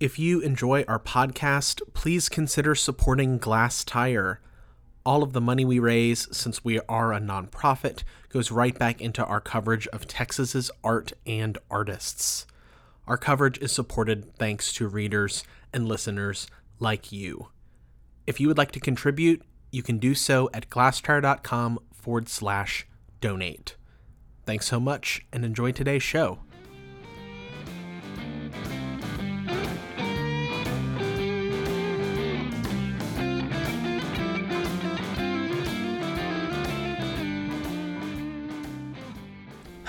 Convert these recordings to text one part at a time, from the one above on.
If you enjoy our podcast, please consider supporting Glasstire. All of the money we raise, since we are a nonprofit, goes right back into our coverage of Texas's art and artists. Our coverage is supported thanks to readers and listeners like you. If you would like to contribute, you can do so at glasstire.com forward slash donate. Thanks so much and enjoy today's show.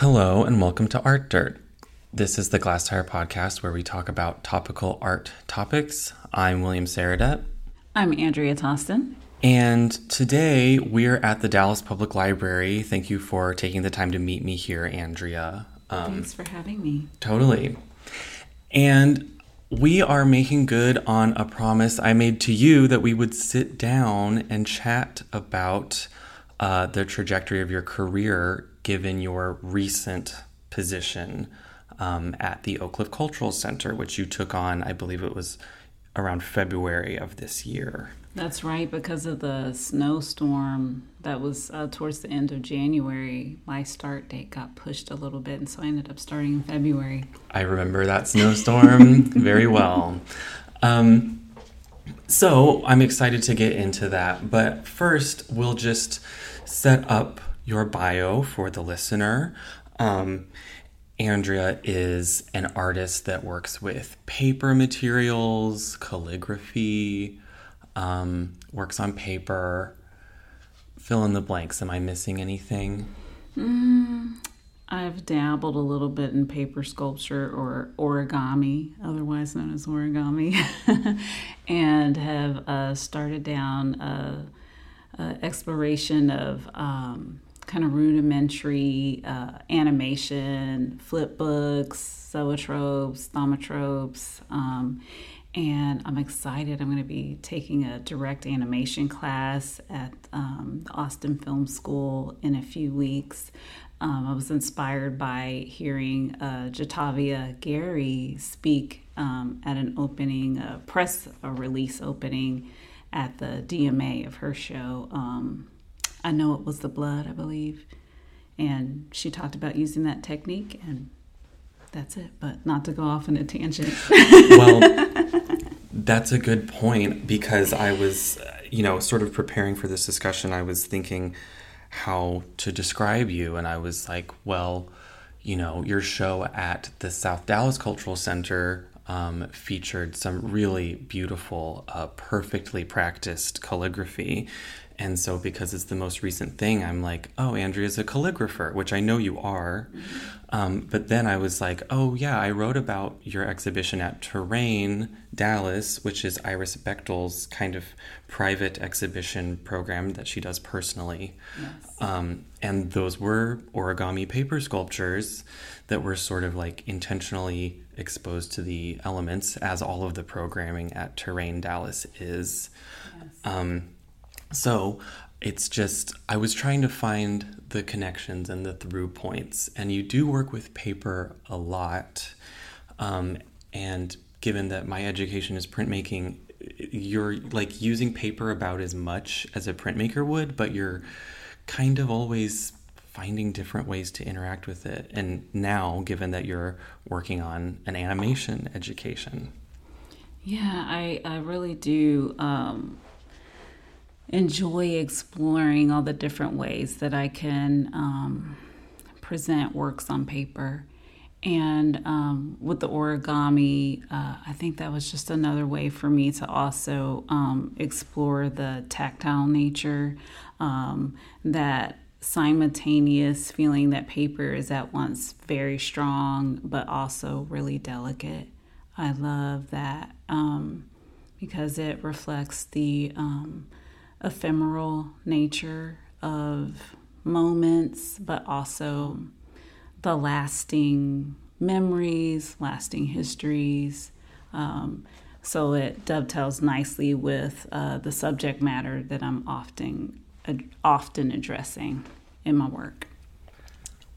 Hello, and welcome to Art Dirt. This is the Glasstire podcast where we talk about topical art topics. I'm William Sarradet. I'm Andrea Tosten. And today we're at the Dallas Public Library. Thank you for taking the time to meet me here, Andrea. Um, Thanks for having me. Totally. And we are making good on a promise I made to you that we would sit down and chat about uh, the trajectory of your career given your recent position um, at the Oak Cliff Cultural Center, which you took on, I believe it was around February of this year. That's right, because of the snowstorm that was uh, towards the end of January, my start date got pushed a little bit, and so I ended up starting in February. I remember that snowstorm very well. Um, so I'm excited to get into that, but first, we'll just set up your bio for the listener. Um, Andrea is an artist that works with paper materials, calligraphy, um, works on paper. Fill in the blanks. Am I missing anything? Mm, I've dabbled a little bit in paper sculpture or origami, otherwise known as origami, and have uh, started down a, a exploration of um, kind of rudimentary uh, animation, flip books, zoetropes, thaumatropes. Um, and I'm excited. I'm going to be taking a direct animation class at um, the Austin Film School in a few weeks. Um, I was inspired by hearing uh, Jatavia Gary speak um, at an opening, a press a release opening at the DMA of her show. I know it was the blood, I believe. And she talked about using that technique, and that's it. But not to go off on a tangent. well, that's a good point because I was, you know, sort of preparing for this discussion. I was thinking how to describe you, and I was like, well, you know, your show at the South Dallas Cultural Center um, featured some really beautiful, uh, perfectly practiced calligraphy. And so, because it's the most recent thing, I'm like, oh, Andrea's a calligrapher, which I know you are. Um, but then I was like, oh, yeah, I wrote about your exhibition at Terrain Dallas, which is Iris Bechtol's kind of private exhibition program that she does personally. Yes. Um, and those were origami paper sculptures that were sort of like intentionally exposed to the elements, as all of the programming at Terrain Dallas is. Yes. Um, so it's just, I was trying to find the connections and the through points. And you do work with paper a lot. Um, and given that my education is printmaking, you're like using paper about as much as a printmaker would, but you're kind of always finding different ways to interact with it. And now, given that you're working on an animation education. Yeah, I, I really do. Um, enjoy exploring all the different ways that I can um, present works on paper. And um, with the origami, uh, I think that was just another way for me to also um, explore the tactile nature, um, that simultaneous feeling that paper is at once very strong but also really delicate. I love that um, because it reflects the um, ephemeral nature of moments, but also the lasting memories, lasting histories. Um, so it dovetails nicely with uh, the subject matter that I'm often ad- often addressing in my work.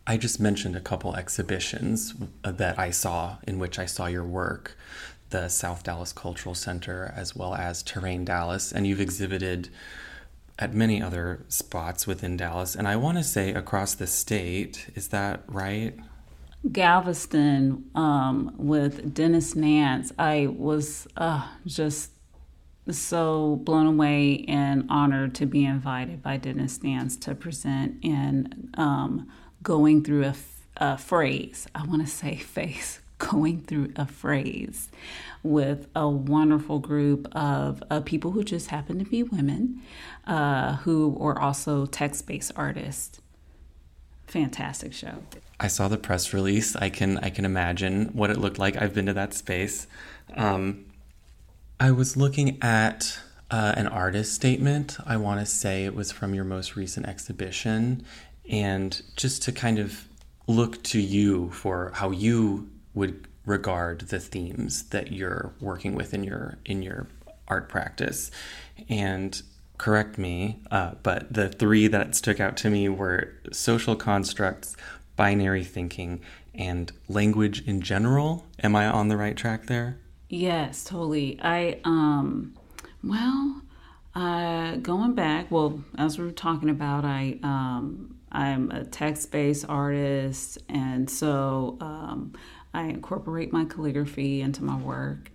I just mentioned a couple exhibitions uh, that I saw in which I saw your work the South Dallas Cultural Center as well as Terrain Dallas, and you've exhibited at many other spots within Dallas, and I want to say across the state. Is that right? Galveston um, with Dennis Nance, I was uh, just so blown away and honored to be invited by Dennis Nance to present in um, going through a, a phrase. I want to say face, going through a phrase with a wonderful group of, of people who just happen to be women uh, who are also text based artists. Fantastic show. I saw the press release. I can I can imagine what it looked like. I've been to that space. Um, I was looking at uh, an artist statement. I want to say it was from your most recent exhibition, and just to kind of look to you for how you would regard the themes that you're working with in your in your art practice. And correct me uh, but the three that stuck out to me were social constructs binary thinking and language in general. Am i on the right track there? Yes totally. I um well uh going back well as we were talking about i um i'm a text-based artist and so um I incorporate my calligraphy into my work.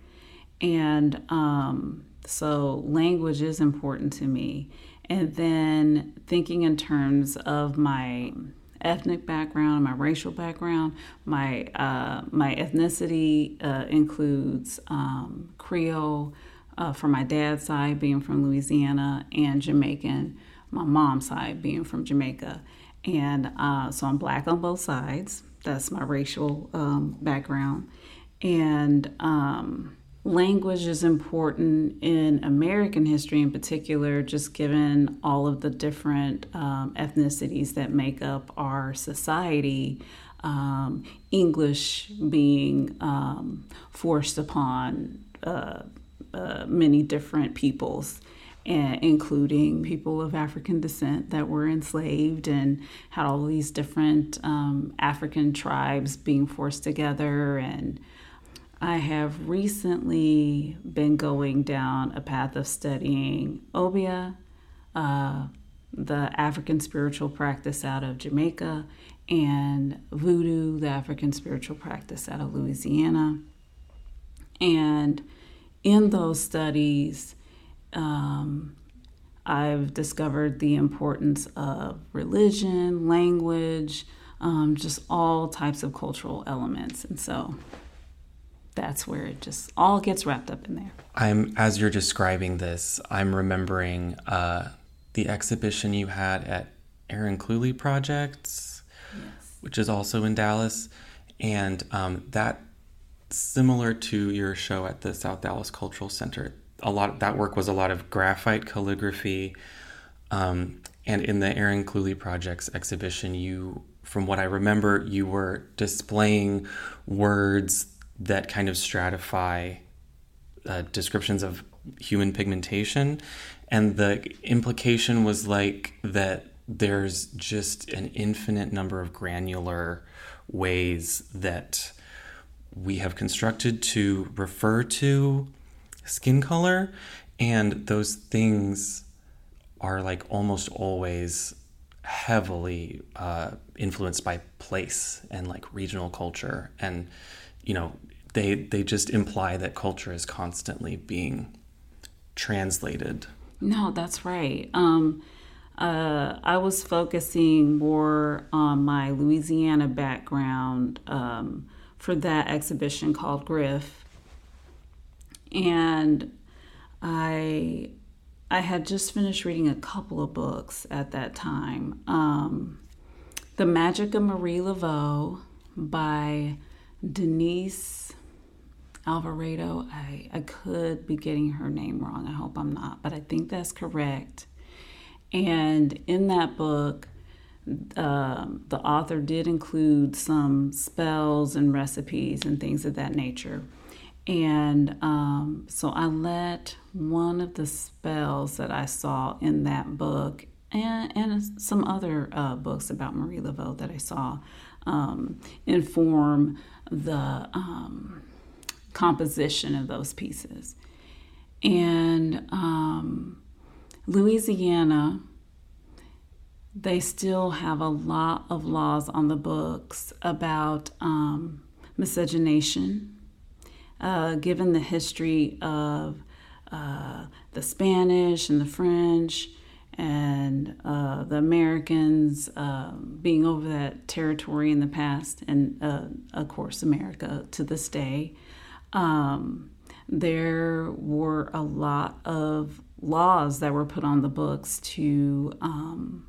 And um, so language is important to me. And then thinking in terms of my ethnic background, my racial background, my uh, my ethnicity uh, includes um, Creole uh, from my dad's side, being from Louisiana, and Jamaican, my mom's side, being from Jamaica. And uh, so I'm black on both sides that's my racial um, background. And um, language is important in American history, in particular, just given all of the different um, ethnicities that make up our society. Um, English being um, forced upon uh, uh, many different peoples including people of African descent that were enslaved and had all these different um, African tribes being forced together. And I have recently been going down a path of studying Obeah, uh, the African spiritual practice out of Jamaica, and Voodoo, the African spiritual practice out of Louisiana. And in those studies, um, I've discovered the importance of religion, language, um, just all types of cultural elements. And so that's where it just all gets wrapped up in there. I'm as you're describing this, I'm remembering uh, the exhibition you had at Erin Cluley Projects, yes. which is also in Dallas, and um, that similar to your show at the South Dallas Cultural Center a lot that work was a lot of graphite calligraphy. Um, and in the Erin Cluley Projects exhibition, you, from what I remember, you were displaying words that kind of stratify uh, descriptions of human pigmentation. And the implication was like that there's just an infinite number of granular ways that we have constructed to refer to skin color. And those things are like almost always heavily uh, influenced by place and like regional culture. And, you know, they, they just imply that culture is constantly being translated. No, that's right. Um, uh, I was focusing more on my Louisiana background um, for that exhibition called Griff and I I had just finished reading a couple of books at that time. Um, the Magic of Marie Laveau by Denise Alvarado. I, I could be getting her name wrong. I hope I'm not, but I think that's correct. And in that book, um, the author did include some spells and recipes and things of that nature. And um, so I let one of the spells that I saw in that book and, and some other uh, books about Marie Laveau that I saw um, inform the um, composition of those pieces. And um, Louisiana, they still have a lot of laws on the books about um, miscegenation. Uh, given the history of uh, the Spanish and the French and uh, the Americans um, being over that territory in the past, and uh, of course, America to this day, um, there were a lot of laws that were put on the books to, um,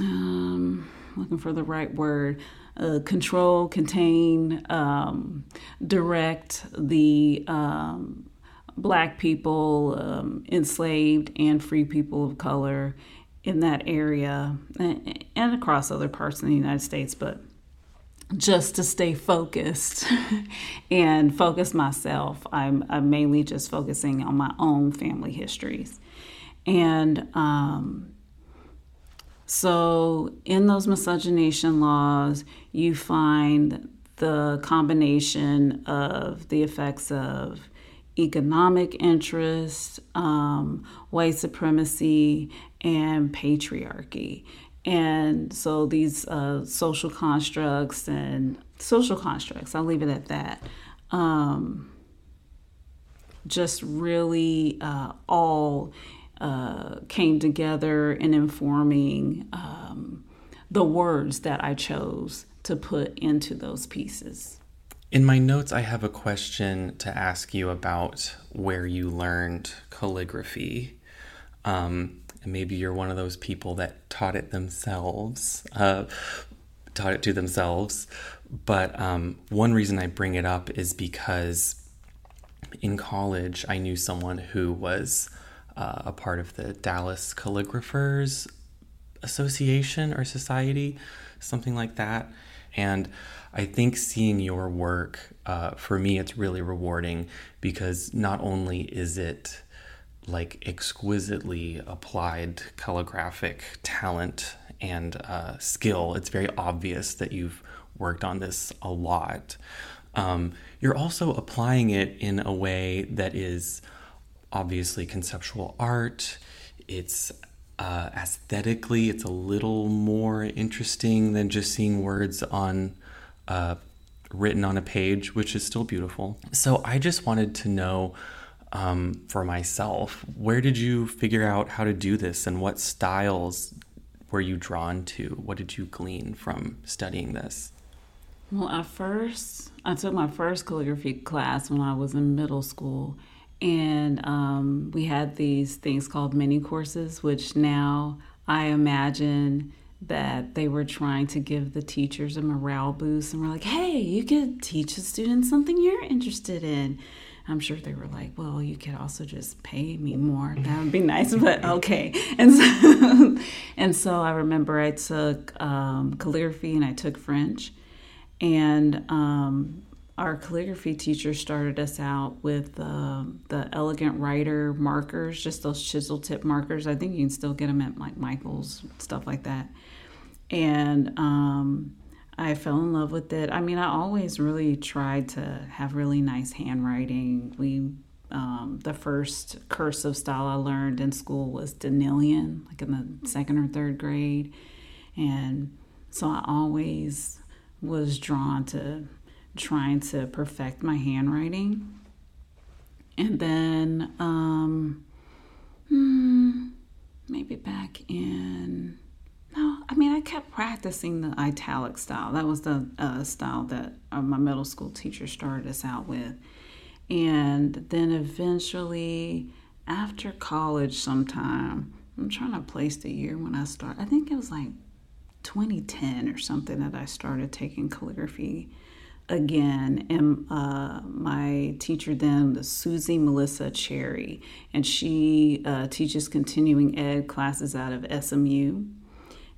um looking for the right word, uh, control, contain, um, direct the um, black people, um, enslaved, and free people of color in that area and, and across other parts of the United States, but just to stay focused and focus myself, I'm, I'm, mainly just focusing on my own family histories. And um, so, in those miscegenation laws, you find the combination of the effects of economic interest, um, white supremacy, and patriarchy. And so these uh, social constructs and social constructs, I'll leave it at that, um, just really uh, all uh, came together in informing um, the words that I chose to put into those pieces. In my notes, I have a question to ask you about where you learned calligraphy. Um, and maybe you're one of those people that taught it themselves, uh, taught it to themselves. But um, one reason I bring it up is because in college, I knew someone who was uh, a part of the Dallas Calligraphers Association or Society, something like that. And I think seeing your work, uh, for me, it's really rewarding because not only is it like exquisitely applied calligraphic talent and uh, skill, it's very obvious that you've worked on this a lot. Um, you're also applying it in a way that is obviously conceptual art. It's uh, aesthetically, it's a little more interesting than just seeing words on uh, written on a page, which is still beautiful. So I just wanted to know um, for myself, where did you figure out how to do this, and what styles were you drawn to? What did you glean from studying this? Well, at first, I took my first calligraphy class when I was in middle school, and um, we had these things called mini courses, which now I imagine that they were trying to give the teachers a morale boost and were like, hey, you could teach the students something you're interested in. I'm sure they were like, well, you could also just pay me more. That would be nice, but okay. And so, and so I remember I took um, calligraphy and I took French. And um, our calligraphy teacher started us out with uh, the elegant writer markers, just those chisel tip markers. I think you can still get them at like Michael's, stuff like that. And um, I fell in love with it. I mean, I always really tried to have really nice handwriting. We um, the first cursive style I learned in school was D'Nealian, like in the second or third grade, and so I always was drawn to trying to perfect my handwriting. And then um, hmm, maybe back in no, I mean I kept practicing the italic style. That was the uh, style that uh, my middle school teacher started us out with, and then eventually after college, sometime I'm trying to place the year when I started. I think it was like 2010 or something that I started taking calligraphy again and uh, my teacher then susie melissa cherry and she uh, teaches continuing ed classes out of smu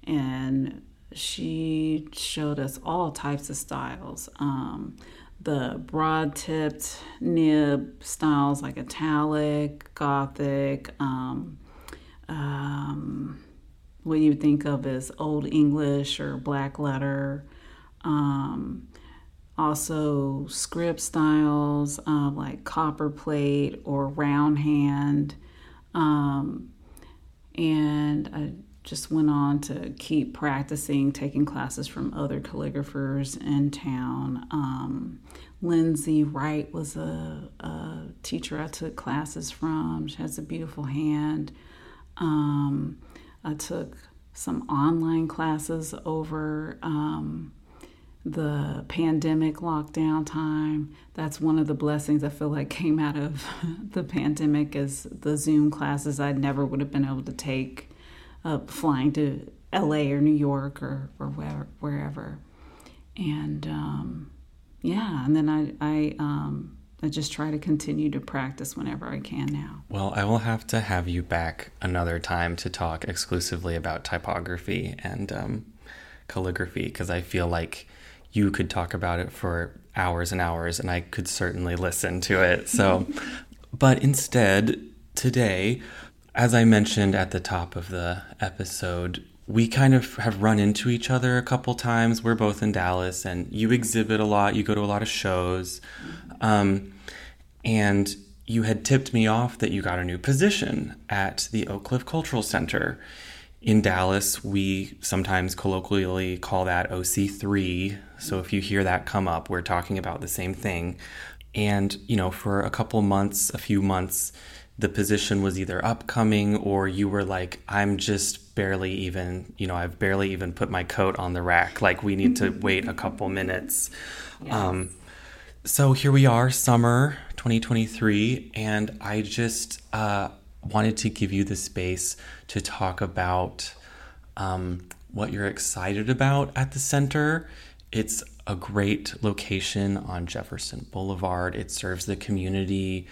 and she showed us all types of styles um, the broad tipped nib styles like italic gothic um, um, what you think of as old english or black letter um, also script styles uh, like copper plate or round hand. Um, and I just went on to keep practicing, taking classes from other calligraphers in town. Um, Lindsay Wright was a, a, teacher I took classes from. She has a beautiful hand. Um, I took some online classes over um, the pandemic lockdown time. That's one of the blessings I feel like came out of the pandemic is the Zoom classes I never would have been able to take uh, flying to LA or New York or, or wherever. And um, yeah, and then I, I, um, I just try to continue to practice whenever I can now. Well, I will have to have you back another time to talk exclusively about typography and um, calligraphy because I feel like you could talk about it for hours and hours, and I could certainly listen to it. So, but instead, today, as I mentioned at the top of the episode, we kind of have run into each other a couple times. We're both in Dallas, and you exhibit a lot, you go to a lot of shows. Um, and you had tipped me off that you got a new position at the Oak Cliff Cultural Center in Dallas, we sometimes colloquially call that OC3. So if you hear that come up, we're talking about the same thing. And, you know, for a couple months, a few months, the position was either upcoming or you were like, I'm just barely even, you know, I've barely even put my coat on the rack. Like, we need to wait a couple minutes. Yes. Um, so here we are, summer 2023, and I just, uh, wanted to give you the space to talk about um, what you're excited about at the center. It's a great location on Jefferson Boulevard. It serves the community.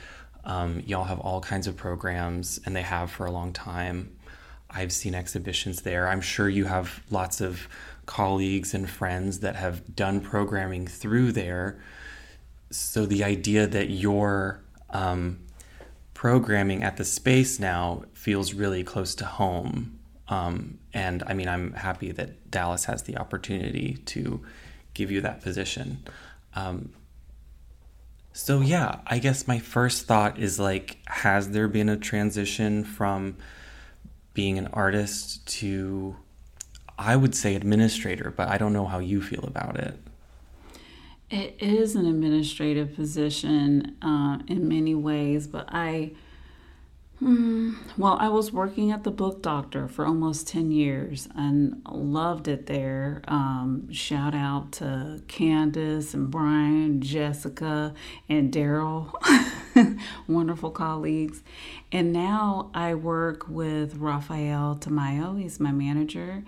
Um, y'all have all kinds of programs, and they have for a long time. I've seen exhibitions there. I'm sure you have lots of colleagues and friends that have done programming through there. So the idea that you're um, programming at the space now feels really close to home. Um, and I mean, I'm happy that Dallas has the opportunity to give you that position. Um, so, yeah, I guess my first thought is like, has there been a transition from being an artist to, I would say, administrator, but I don't know how you feel about it. It is an administrative position uh, in many ways, but I, hmm, well, I was working at the Book Doctor for almost 10 years and loved it there. Um, shout out to Candace and Brian, Jessica, and Daryl, wonderful colleagues. And now I work with Rafael Tamayo, he's my manager,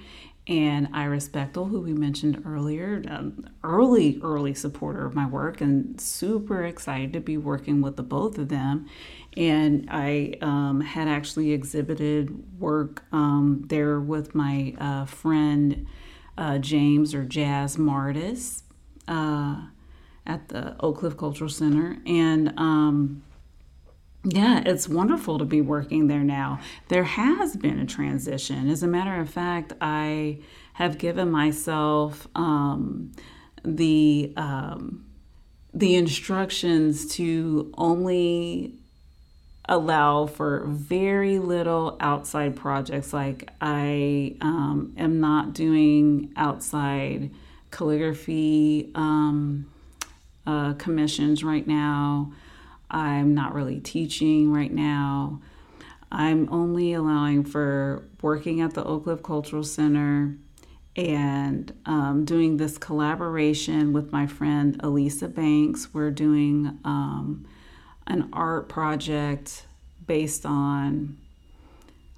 and Iris Bechtol, who we mentioned earlier, um, early, early supporter of my work, and super excited to be working with the both of them. And I um, had actually exhibited work um, there with my uh, friend uh, James or Jazz Martis uh, at the Oak Cliff Cultural Center. And um, yeah, it's wonderful to be working there now. There has been a transition. As a matter of fact, I have given myself um, the um, the instructions to only allow for very little outside projects. Like I um, am not doing outside calligraphy um, uh, commissions right now. I'm not really teaching right now. I'm only allowing for working at the Oak Cliff Cultural Center and um, doing this collaboration with my friend Elisa Banks. We're doing um, an art project based on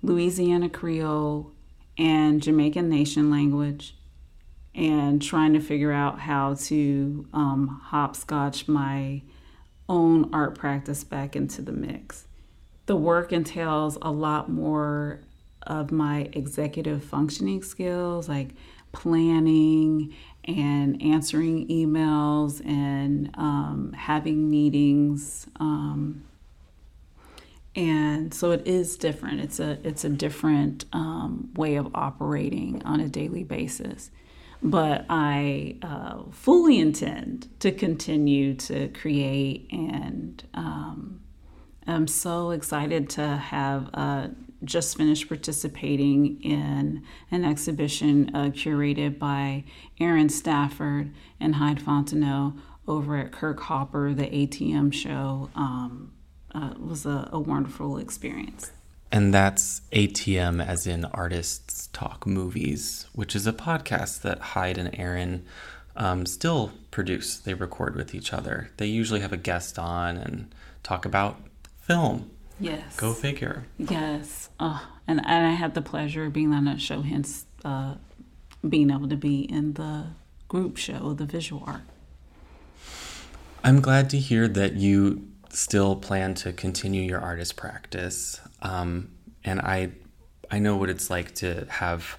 Louisiana Creole and Jamaican Nation language and trying to figure out how to um, hopscotch my own art practice back into the mix. The work entails a lot more of my executive functioning skills, like planning and answering emails and um, having meetings. Um, and so it is different. It's a it's a different um, way of operating on a daily basis. But I uh, fully intend to continue to create, and um, I'm so excited to have uh, just finished participating in an exhibition uh, curated by Aaron Stafford and Hyde Fontenot over at Kirk Hopper, the ATM show. Um, uh, was a, a wonderful experience. And that's ATM, as in Artists Talk Movies, which is a podcast that Hyde and Aaron um, still produce. They record with each other. They usually have a guest on and talk about film. Yes. Go figure. Yes. Oh, and, and I had the pleasure of being on that show, hence uh, being able to be in the group show, the visual art. I'm glad to hear that you still plan to continue your artist practice. Um, and I, I know what it's like to have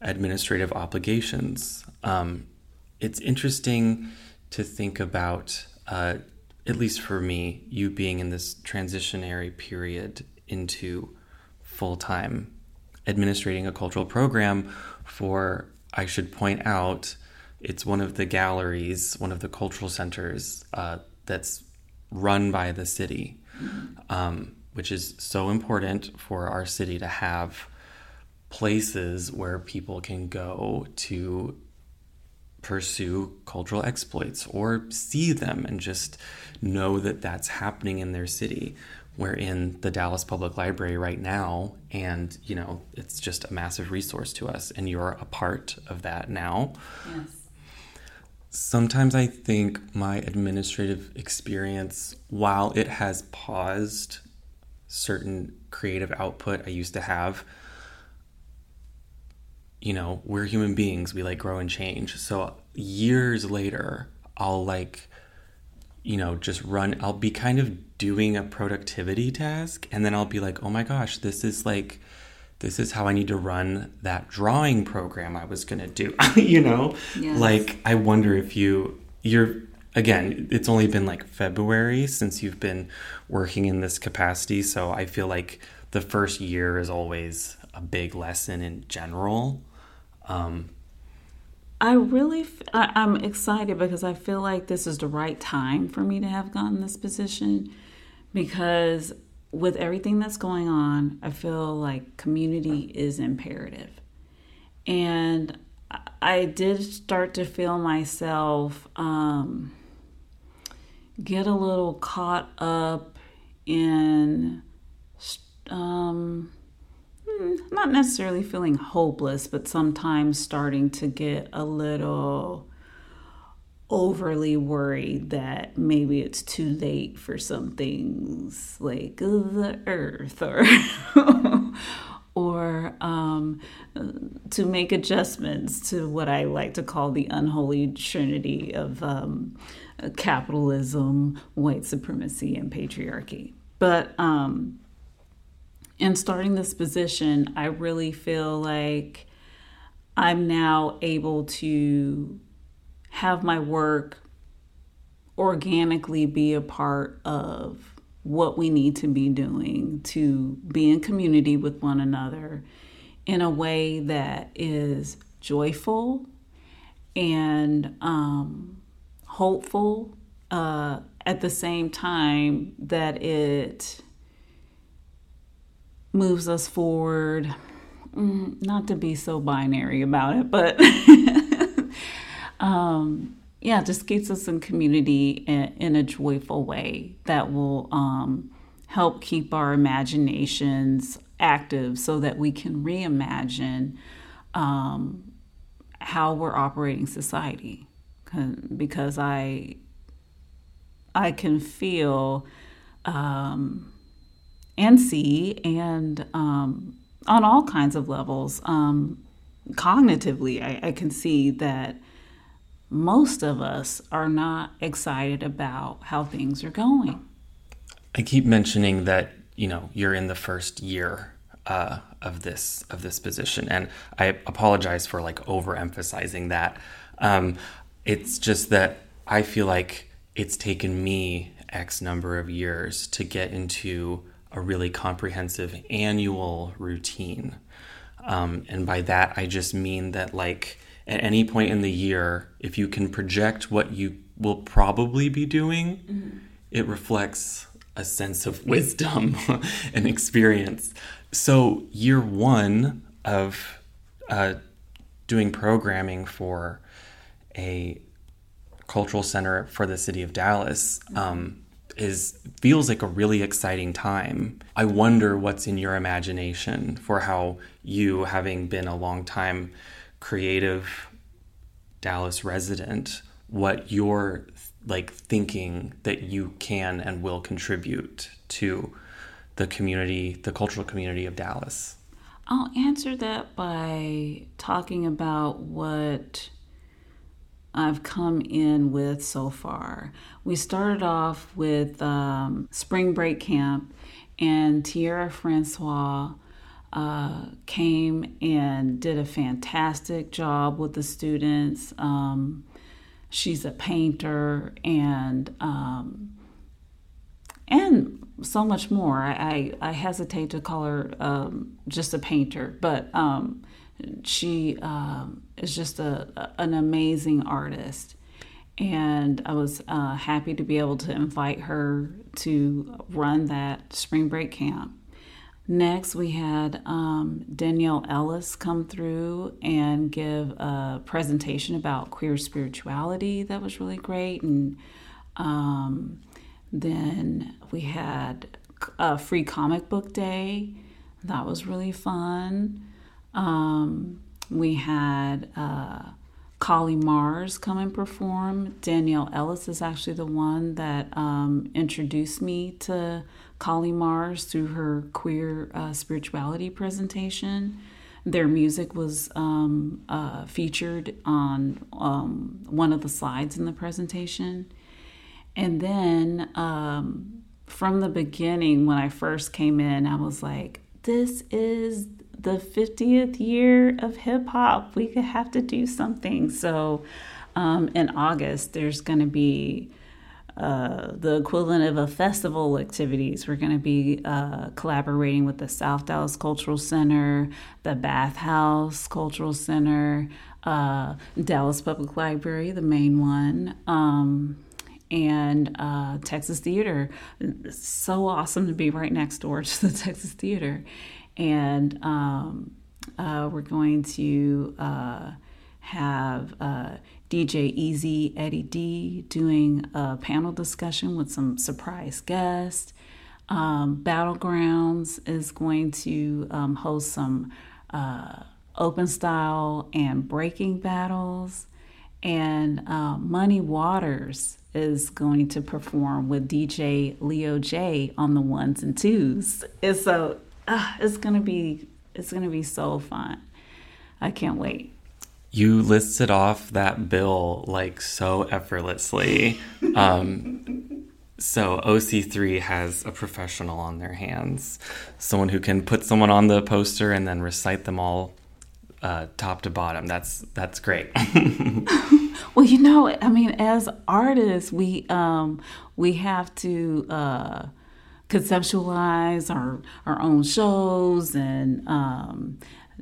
administrative obligations. Um, it's interesting to think about, uh, at least for me, you being in this transitionary period into full time administrating a cultural program for, I should point out, it's one of the galleries, one of the cultural centers uh, that's run by the city, um, which is so important for our city to have places where people can go to pursue cultural exploits or see them and just know that that's happening in their city. We're in the Dallas Public Library right now, and you know, it's just a massive resource to us, and you're a part of that now. Yes. Sometimes I think my administrative experience, while it has paused certain creative output I used to have, you know, we're human beings, we like grow and change. So years later, I'll like, you know, just run, I'll be kind of doing a productivity task, and then I'll be like, oh my gosh, this is like, this is how I need to run that drawing program I was going to do, you know? Yes. Like, I wonder if you, you're, again, it's only been like February since you've been working in this capacity. So I feel like the first year is always a big lesson in general. Um, I really, f- I, I'm excited because I feel like this is the right time for me to have gotten this position because with everything that's going on, I feel like community is imperative. And I- did start to feel myself um, get a little caught up in um, hmm, not necessarily feeling hopeless, but sometimes starting to get a little overly worried that maybe it's too late for some things like the earth or or um, to make adjustments to what I like to call the unholy trinity of um, capitalism, white supremacy, and patriarchy. But um, in starting this position, I really feel like I'm now able to have my work organically be a part of what we need to be doing to be in community with one another in a way that is joyful and um, hopeful uh, at the same time that it moves us forward. Mm, Not to be so binary about it, but um, yeah, just keeps us in community in, in a joyful way that will um, help keep our imaginations active so that we can reimagine um, how we're operating society. Because I, I can feel um, and see, and um, on all kinds of levels, um, cognitively, I, I can see that most of us are not excited about how things are going. I keep mentioning that you know you're in the first year uh, of this of this position, and I apologize for like overemphasizing that. Um, it's just that I feel like it's taken me X number of years to get into a really comprehensive annual routine, um, and by that I just mean that like at any point in the year, if you can project what you will probably be doing, mm-hmm. it reflects a sense of wisdom and experience. So, year one of uh, doing programming for a cultural center for the city of Dallas um, is feels like a really exciting time. I wonder what's in your imagination for how you, having been a long time creative Dallas resident, what you're like thinking that you can and will contribute to the community, the cultural community of Dallas. I'll answer that by talking about what I've come in with so far. We started off with um, spring break camp, and Tierra Francois uh, came and did a fantastic job with the students. Um, she's a painter and um, and so much more. I, I, I, hesitate to call her um, just a painter, but um, she um, is just a, an amazing artist. And I was uh, happy to be able to invite her to run that spring break camp. Next, we had um, Danielle Ellis come through and give a presentation about queer spirituality that was really great. And um, then we had a free comic book day. That was really fun. Um, we had uh, Mars come and perform. Danielle Ellis is actually the one that um, introduced me to Kali Mars through her queer uh, spirituality presentation. Their music was um, uh, featured on um, one of the slides in the presentation. And then um, from the beginning, when I first came in, I was like, this is the 50th year of hip hop. We could have to do something. So um, in August, there's going to be uh, the equivalent of a festival activities. We're going to be uh, collaborating with the South Dallas Cultural Center, the Bath House Cultural Center, uh, Dallas Public Library, the main one. Um, and uh, Texas Theater. It's so awesome to be right next door to the Texas Theater. And um, uh, we're going to have DJ Easy Eddie D doing a panel discussion with some surprise guests. Um, Battlegrounds is going to um, host some uh, open style and breaking battles. And uh, Money Waters is going to perform with DJ Leo J on the ones and twos. And so uh, it's gonna be it's gonna be so fun. I can't wait. You listed off that bill like so effortlessly. Um, so OC3 has a professional on their hands, someone who can put someone on the poster and then recite them all uh, top to bottom. That's that's great. well, you know, I mean, as artists, we um, we have to uh, conceptualize our our own shows and um,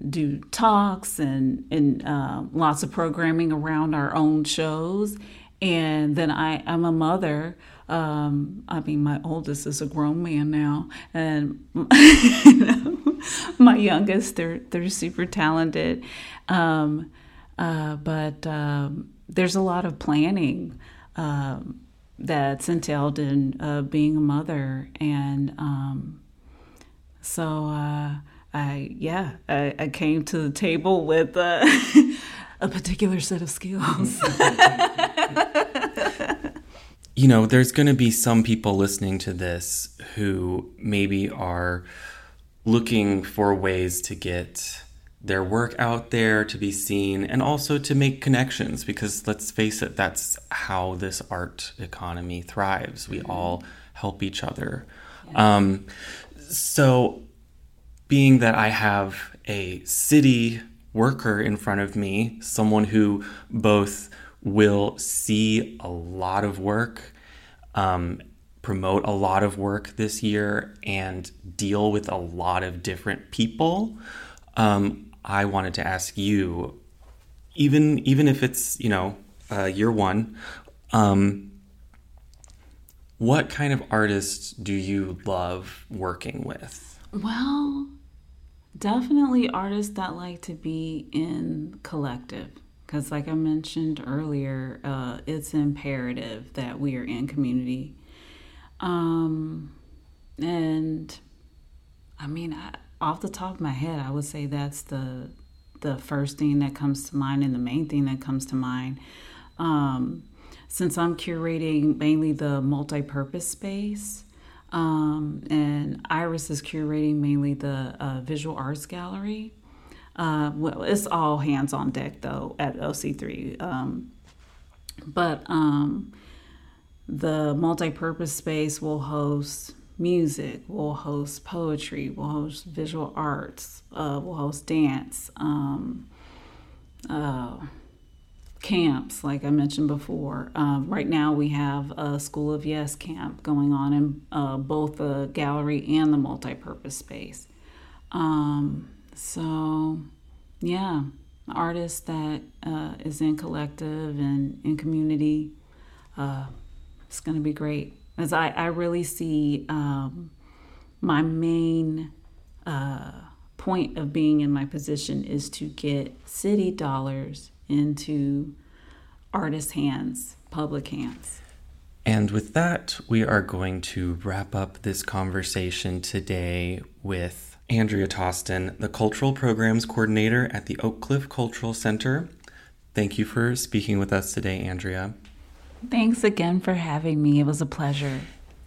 do talks and and uh, lots of programming around our own shows. And then I I'm a mother. Um, I mean, my oldest is a grown man now, and my youngest, they're they're super talented, um, uh, but um, there's a lot of planning um, that's entailed in uh, being a mother, and um, so uh, I yeah I, I, came to the table with uh, a particular set of skills. you know, there's going to be some people listening to this who maybe are looking for ways to get their work out there to be seen and also to make connections because let's face it that's how this art economy thrives we mm-hmm. all help each other yeah. um, so being that i have a city worker in front of me someone who both will see a lot of work um, promote a lot of work this year and deal with a lot of different people. Um, I wanted to ask you even even if it's you know uh, year one, um, what kind of artists do you love working with? Well, definitely artists that like to be in collective. Because, like I mentioned earlier, uh, it's imperative that we are in community. Um, and I mean, I, off the top of my head, I would say that's the the first thing that comes to mind and the main thing that comes to mind. Um, since I'm curating mainly the multi-purpose space, um, and Iris is curating mainly the uh, visual arts gallery. Uh, well, it's all hands on deck though at OC3. Um, but um, the multi-purpose space will host music, we'll host poetry, we'll host visual arts, uh, we'll host dance, um, uh, camps, like I mentioned before. Uh, right now, we have a School of Yes camp going on in uh, both the gallery and the multi-purpose space. Um, so, yeah, artist that uh, is in collective and in community. Uh, it's going to be great. As I, I really see um, my main uh, point of being in my position is to get city dollars into artists' hands, public hands. And with that, we are going to wrap up this conversation today with Andrea Tosten, the Cultural Programs Coordinator at the Oak Cliff Cultural Center. Thank you for speaking with us today, Andrea. Thanks again for having me. It was a pleasure.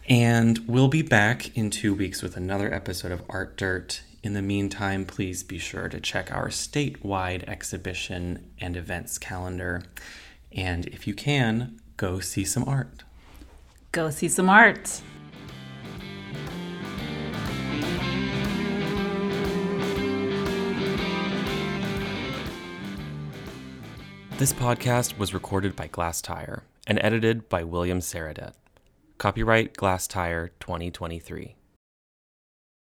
And we'll be back in two weeks with another episode of Art Dirt. In the meantime, please be sure to check our statewide exhibition and events calendar. And if you can, go see some art. Go see some art. This podcast was recorded by Glasstire and edited by William Sarradet. Copyright Glasstire 2023.